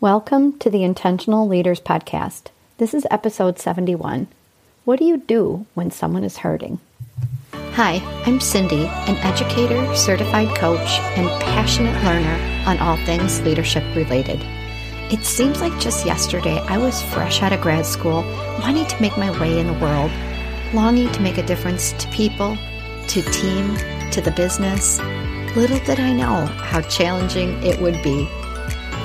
Welcome to the Intentional Leaders Podcast. This is episode 71. What do you do when someone is hurting? Hi, I'm Cindy, an educator, certified coach, and passionate learner on all things leadership related. It seems like just yesterday I was fresh out of grad school, wanting to make my way in the world, longing to make a difference to people, to team, to the business. Little did I know how challenging it would be.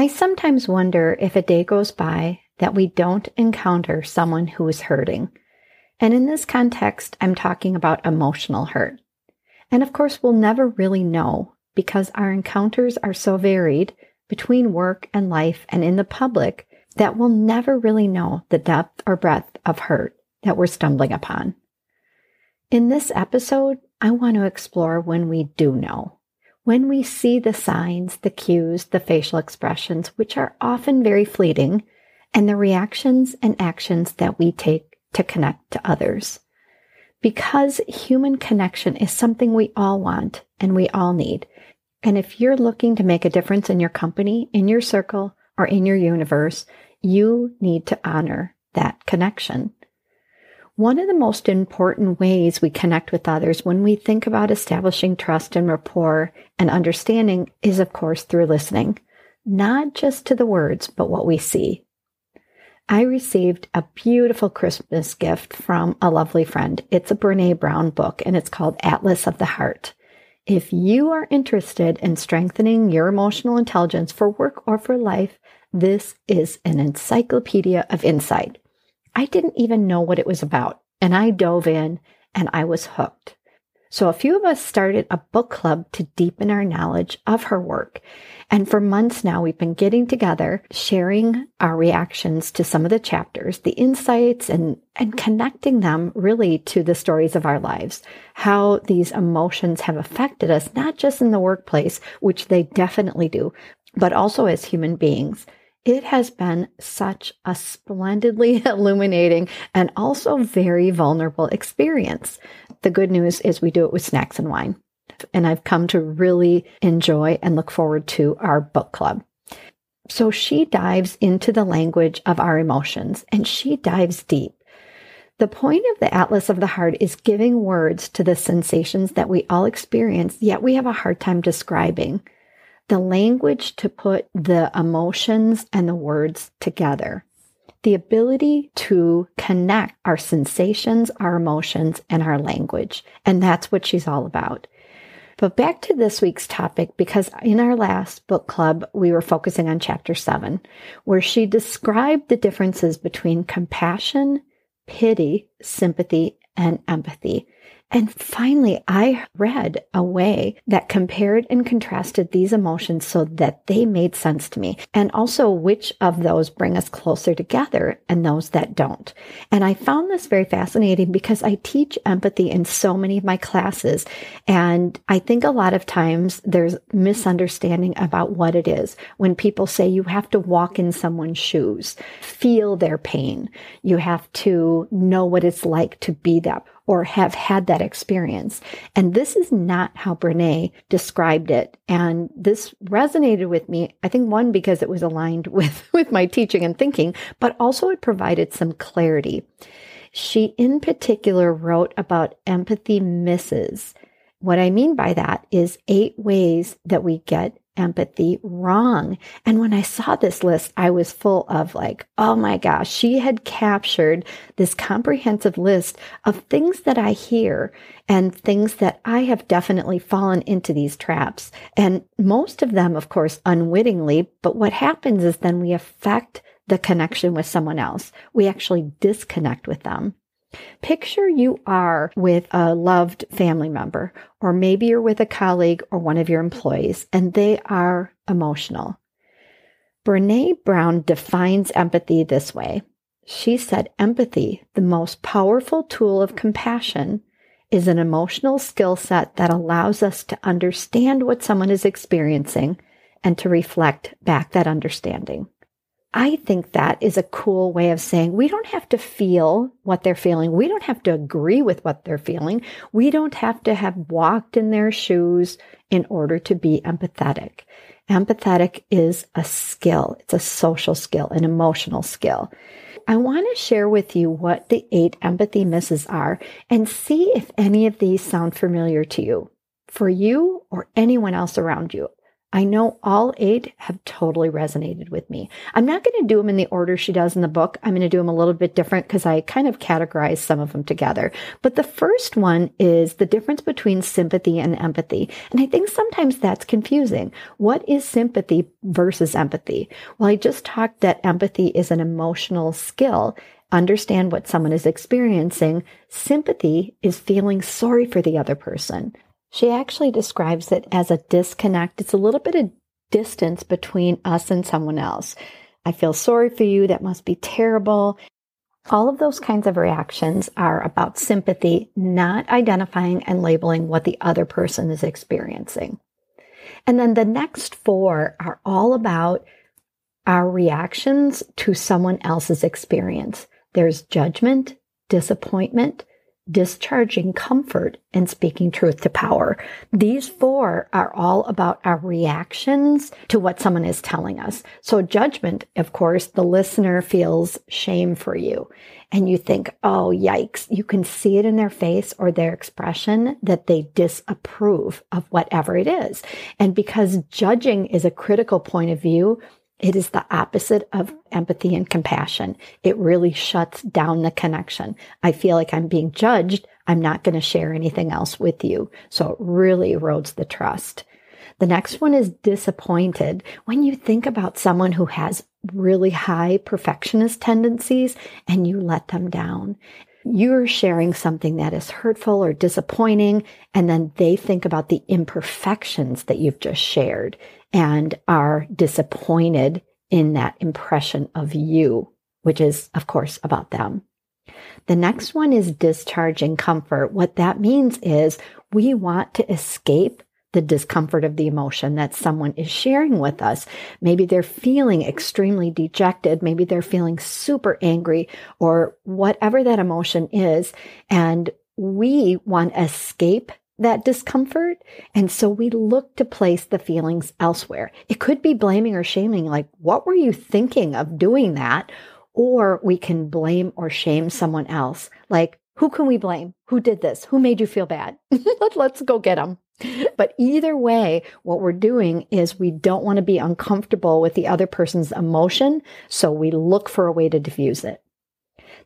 I sometimes wonder if a day goes by that we don't encounter someone who is hurting. And in this context, I'm talking about emotional hurt. And of course, we'll never really know because our encounters are so varied between work and life and in the public that we'll never really know the depth or breadth of hurt that we're stumbling upon. In this episode, I want to explore when we do know when we see the signs, the cues, the facial expressions, which are often very fleeting, and the reactions and actions that we take to connect to others. Because human connection is something we all want and we all need. And if you're looking to make a difference in your company, in your circle, or in your universe, you need to honor that connection. One of the most important ways we connect with others when we think about establishing trust and rapport and understanding is, of course, through listening, not just to the words, but what we see. I received a beautiful Christmas gift from a lovely friend. It's a Brene Brown book and it's called Atlas of the Heart. If you are interested in strengthening your emotional intelligence for work or for life, this is an encyclopedia of insight. I didn't even know what it was about. And I dove in and I was hooked. So a few of us started a book club to deepen our knowledge of her work. And for months now, we've been getting together, sharing our reactions to some of the chapters, the insights and, and connecting them really to the stories of our lives, how these emotions have affected us, not just in the workplace, which they definitely do, but also as human beings. It has been such a splendidly illuminating and also very vulnerable experience. The good news is we do it with snacks and wine. And I've come to really enjoy and look forward to our book club. So she dives into the language of our emotions and she dives deep. The point of the Atlas of the Heart is giving words to the sensations that we all experience, yet we have a hard time describing the language to put the emotions and the words together. The ability to connect our sensations, our emotions, and our language. And that's what she's all about. But back to this week's topic, because in our last book club, we were focusing on chapter seven, where she described the differences between compassion, pity, sympathy, and empathy. And finally, I read a way that compared and contrasted these emotions so that they made sense to me. And also which of those bring us closer together and those that don't. And I found this very fascinating because I teach empathy in so many of my classes. And I think a lot of times there's misunderstanding about what it is when people say you have to walk in someone's shoes, feel their pain. You have to know what it's like to be that or have had that experience. And this is not how Brene described it. And this resonated with me, I think one, because it was aligned with, with my teaching and thinking, but also it provided some clarity. She in particular wrote about empathy misses. What I mean by that is eight ways that we get empathy wrong. And when I saw this list, I was full of like, oh my gosh, she had captured this comprehensive list of things that I hear and things that I have definitely fallen into these traps. And most of them, of course, unwittingly. But what happens is then we affect the connection with someone else. We actually disconnect with them. Picture you are with a loved family member, or maybe you're with a colleague or one of your employees, and they are emotional. Brene Brown defines empathy this way. She said, Empathy, the most powerful tool of compassion, is an emotional skill set that allows us to understand what someone is experiencing and to reflect back that understanding. I think that is a cool way of saying we don't have to feel what they're feeling. We don't have to agree with what they're feeling. We don't have to have walked in their shoes in order to be empathetic. Empathetic is a skill. It's a social skill, an emotional skill. I want to share with you what the eight empathy misses are and see if any of these sound familiar to you, for you or anyone else around you. I know all eight have totally resonated with me. I'm not going to do them in the order she does in the book. I'm going to do them a little bit different because I kind of categorize some of them together. But the first one is the difference between sympathy and empathy. And I think sometimes that's confusing. What is sympathy versus empathy? Well, I just talked that empathy is an emotional skill understand what someone is experiencing. Sympathy is feeling sorry for the other person. She actually describes it as a disconnect. It's a little bit of distance between us and someone else. I feel sorry for you. That must be terrible. All of those kinds of reactions are about sympathy, not identifying and labeling what the other person is experiencing. And then the next four are all about our reactions to someone else's experience. There's judgment, disappointment, discharging comfort, and speaking truth to power. These four are all about our reactions to what someone is telling us. So, judgment, of course, the listener feels shame for you. And you think, oh, yikes. You can see it in their face or their expression that they disapprove of whatever it is. And because judging is a critical point of view, it is the opposite of empathy and compassion. It really shuts down the connection. I feel like I'm being judged. I'm not going to share anything else with you. So it really erodes the trust. The next one is disappointed. When you think about someone who has really high perfectionist tendencies and you let them down, you're sharing something that is hurtful or disappointing, and then they think about the imperfections that you've just shared and are disappointed in that impression of you, which is, of course, about them. The next one is discharging comfort. What that means is we want to escape the discomfort of the emotion that someone is sharing with us. Maybe they're feeling extremely dejected. Maybe they're feeling super angry or whatever that emotion is. And we want to escape that discomfort. And so we look to place the feelings elsewhere. It could be blaming or shaming, like, what were you thinking of doing that? Or we can blame or shame someone else. Like, who can we blame? Who did this? Who made you feel bad? Let, let's go get them. But either way, what we're doing is we don't want to be uncomfortable with the other person's emotion. So we look for a way to diffuse it.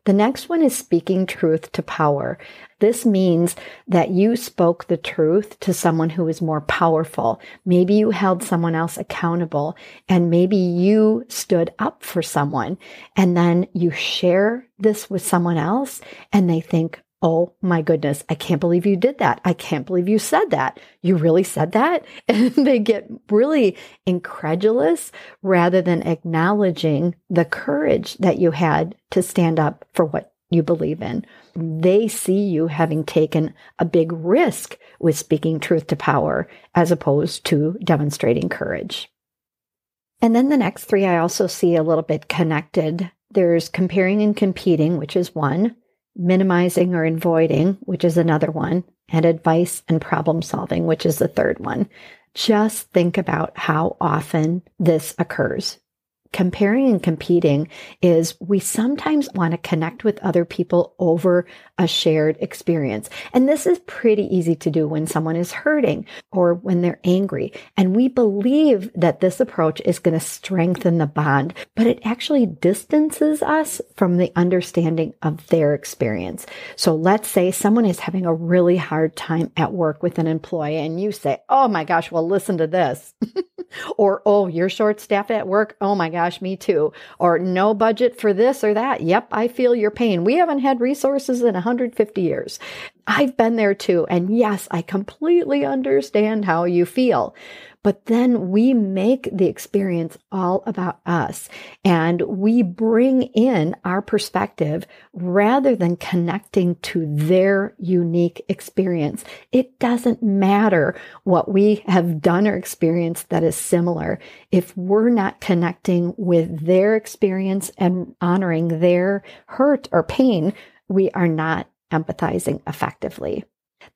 The next one is speaking truth to power. This means that you spoke the truth to someone who is more powerful. Maybe you held someone else accountable and maybe you stood up for someone and then you share this with someone else and they think, Oh my goodness, I can't believe you did that. I can't believe you said that. You really said that? And they get really incredulous rather than acknowledging the courage that you had to stand up for what you believe in. They see you having taken a big risk with speaking truth to power as opposed to demonstrating courage. And then the next three I also see a little bit connected. There's comparing and competing, which is one minimizing or avoiding, which is another one, and advice and problem solving, which is the third one. Just think about how often this occurs. Comparing and competing is we sometimes want to connect with other people over a shared experience. And this is pretty easy to do when someone is hurting or when they're angry. And we believe that this approach is going to strengthen the bond, but it actually distances us from the understanding of their experience. So let's say someone is having a really hard time at work with an employee and you say, Oh my gosh, well, listen to this. or, Oh, you're short staffed at work. Oh my gosh, me too. Or no budget for this or that. Yep. I feel your pain. We haven't had resources in 150 years. I've been there too. And yes, I completely understand how you feel. But then we make the experience all about us and we bring in our perspective rather than connecting to their unique experience. It doesn't matter what we have done or experienced that is similar. If we're not connecting with their experience and honoring their hurt or pain, we are not empathizing effectively.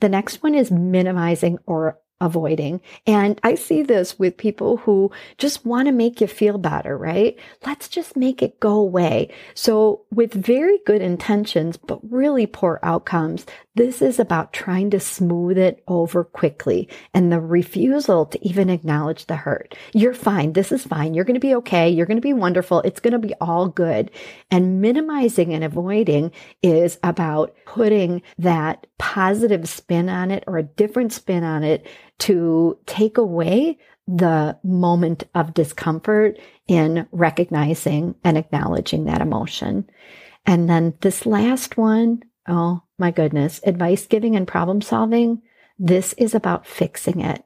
The next one is minimizing or avoiding. And I see this with people who just want to make you feel better, right? Let's just make it go away. So with very good intentions, but really poor outcomes, this is about trying to smooth it over quickly and the refusal to even acknowledge the hurt. You're fine. This is fine. You're going to be okay. You're going to be wonderful. It's going to be all good. And minimizing and avoiding is about putting that positive spin on it or a different spin on it to take away the moment of discomfort in recognizing and acknowledging that emotion. And then this last one, oh my goodness, advice giving and problem solving. This is about fixing it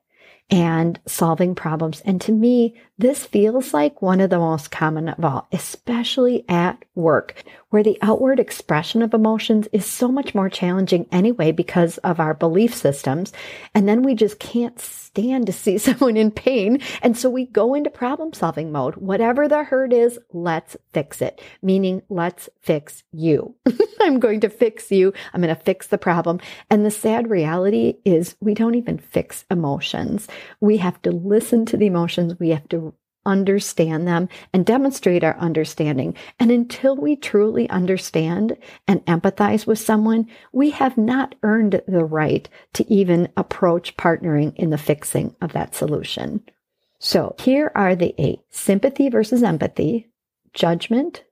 and solving problems. And to me, this feels like one of the most common of all, especially at work, where the outward expression of emotions is so much more challenging anyway because of our belief systems. And then we just can't stand to see someone in pain. And so we go into problem solving mode. Whatever the hurt is, let's fix it, meaning let's fix you. I'm going to fix you. I'm going to fix the problem. And the sad reality is we don't even fix emotions. We have to listen to the emotions. We have to understand them and demonstrate our understanding. And until we truly understand and empathize with someone, we have not earned the right to even approach partnering in the fixing of that solution. So here are the eight sympathy versus empathy, judgment,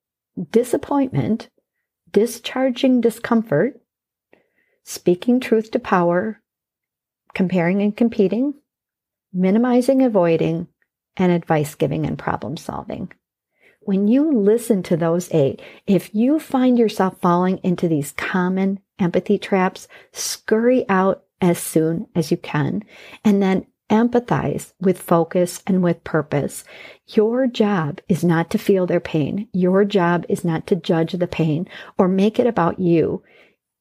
disappointment, discharging discomfort, speaking truth to power, comparing and competing, minimizing, avoiding, and advice giving and problem solving. When you listen to those eight, if you find yourself falling into these common empathy traps, scurry out as soon as you can and then empathize with focus and with purpose. Your job is not to feel their pain. Your job is not to judge the pain or make it about you.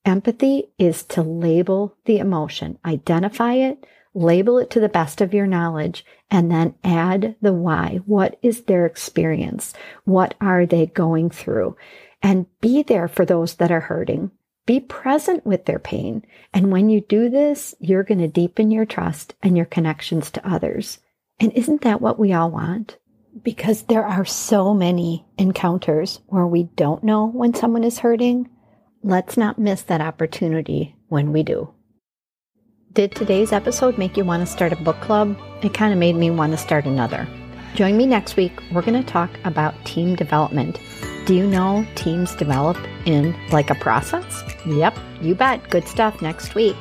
Empathy is to label the emotion, identify it, label it to the best of your knowledge, and then add the why. What is their experience? What are they going through? And be there for those that are hurting. Be present with their pain. And when you do this, you're going to deepen your trust and your connections to others. And isn't that what we all want? Because there are so many encounters where we don't know when someone is hurting. Let's not miss that opportunity when we do. Did today's episode make you want to start a book club? It kind of made me want to start another. Join me next week. We're going to talk about team development. Do you know teams develop in like a process? Yep, you bet. Good stuff next week.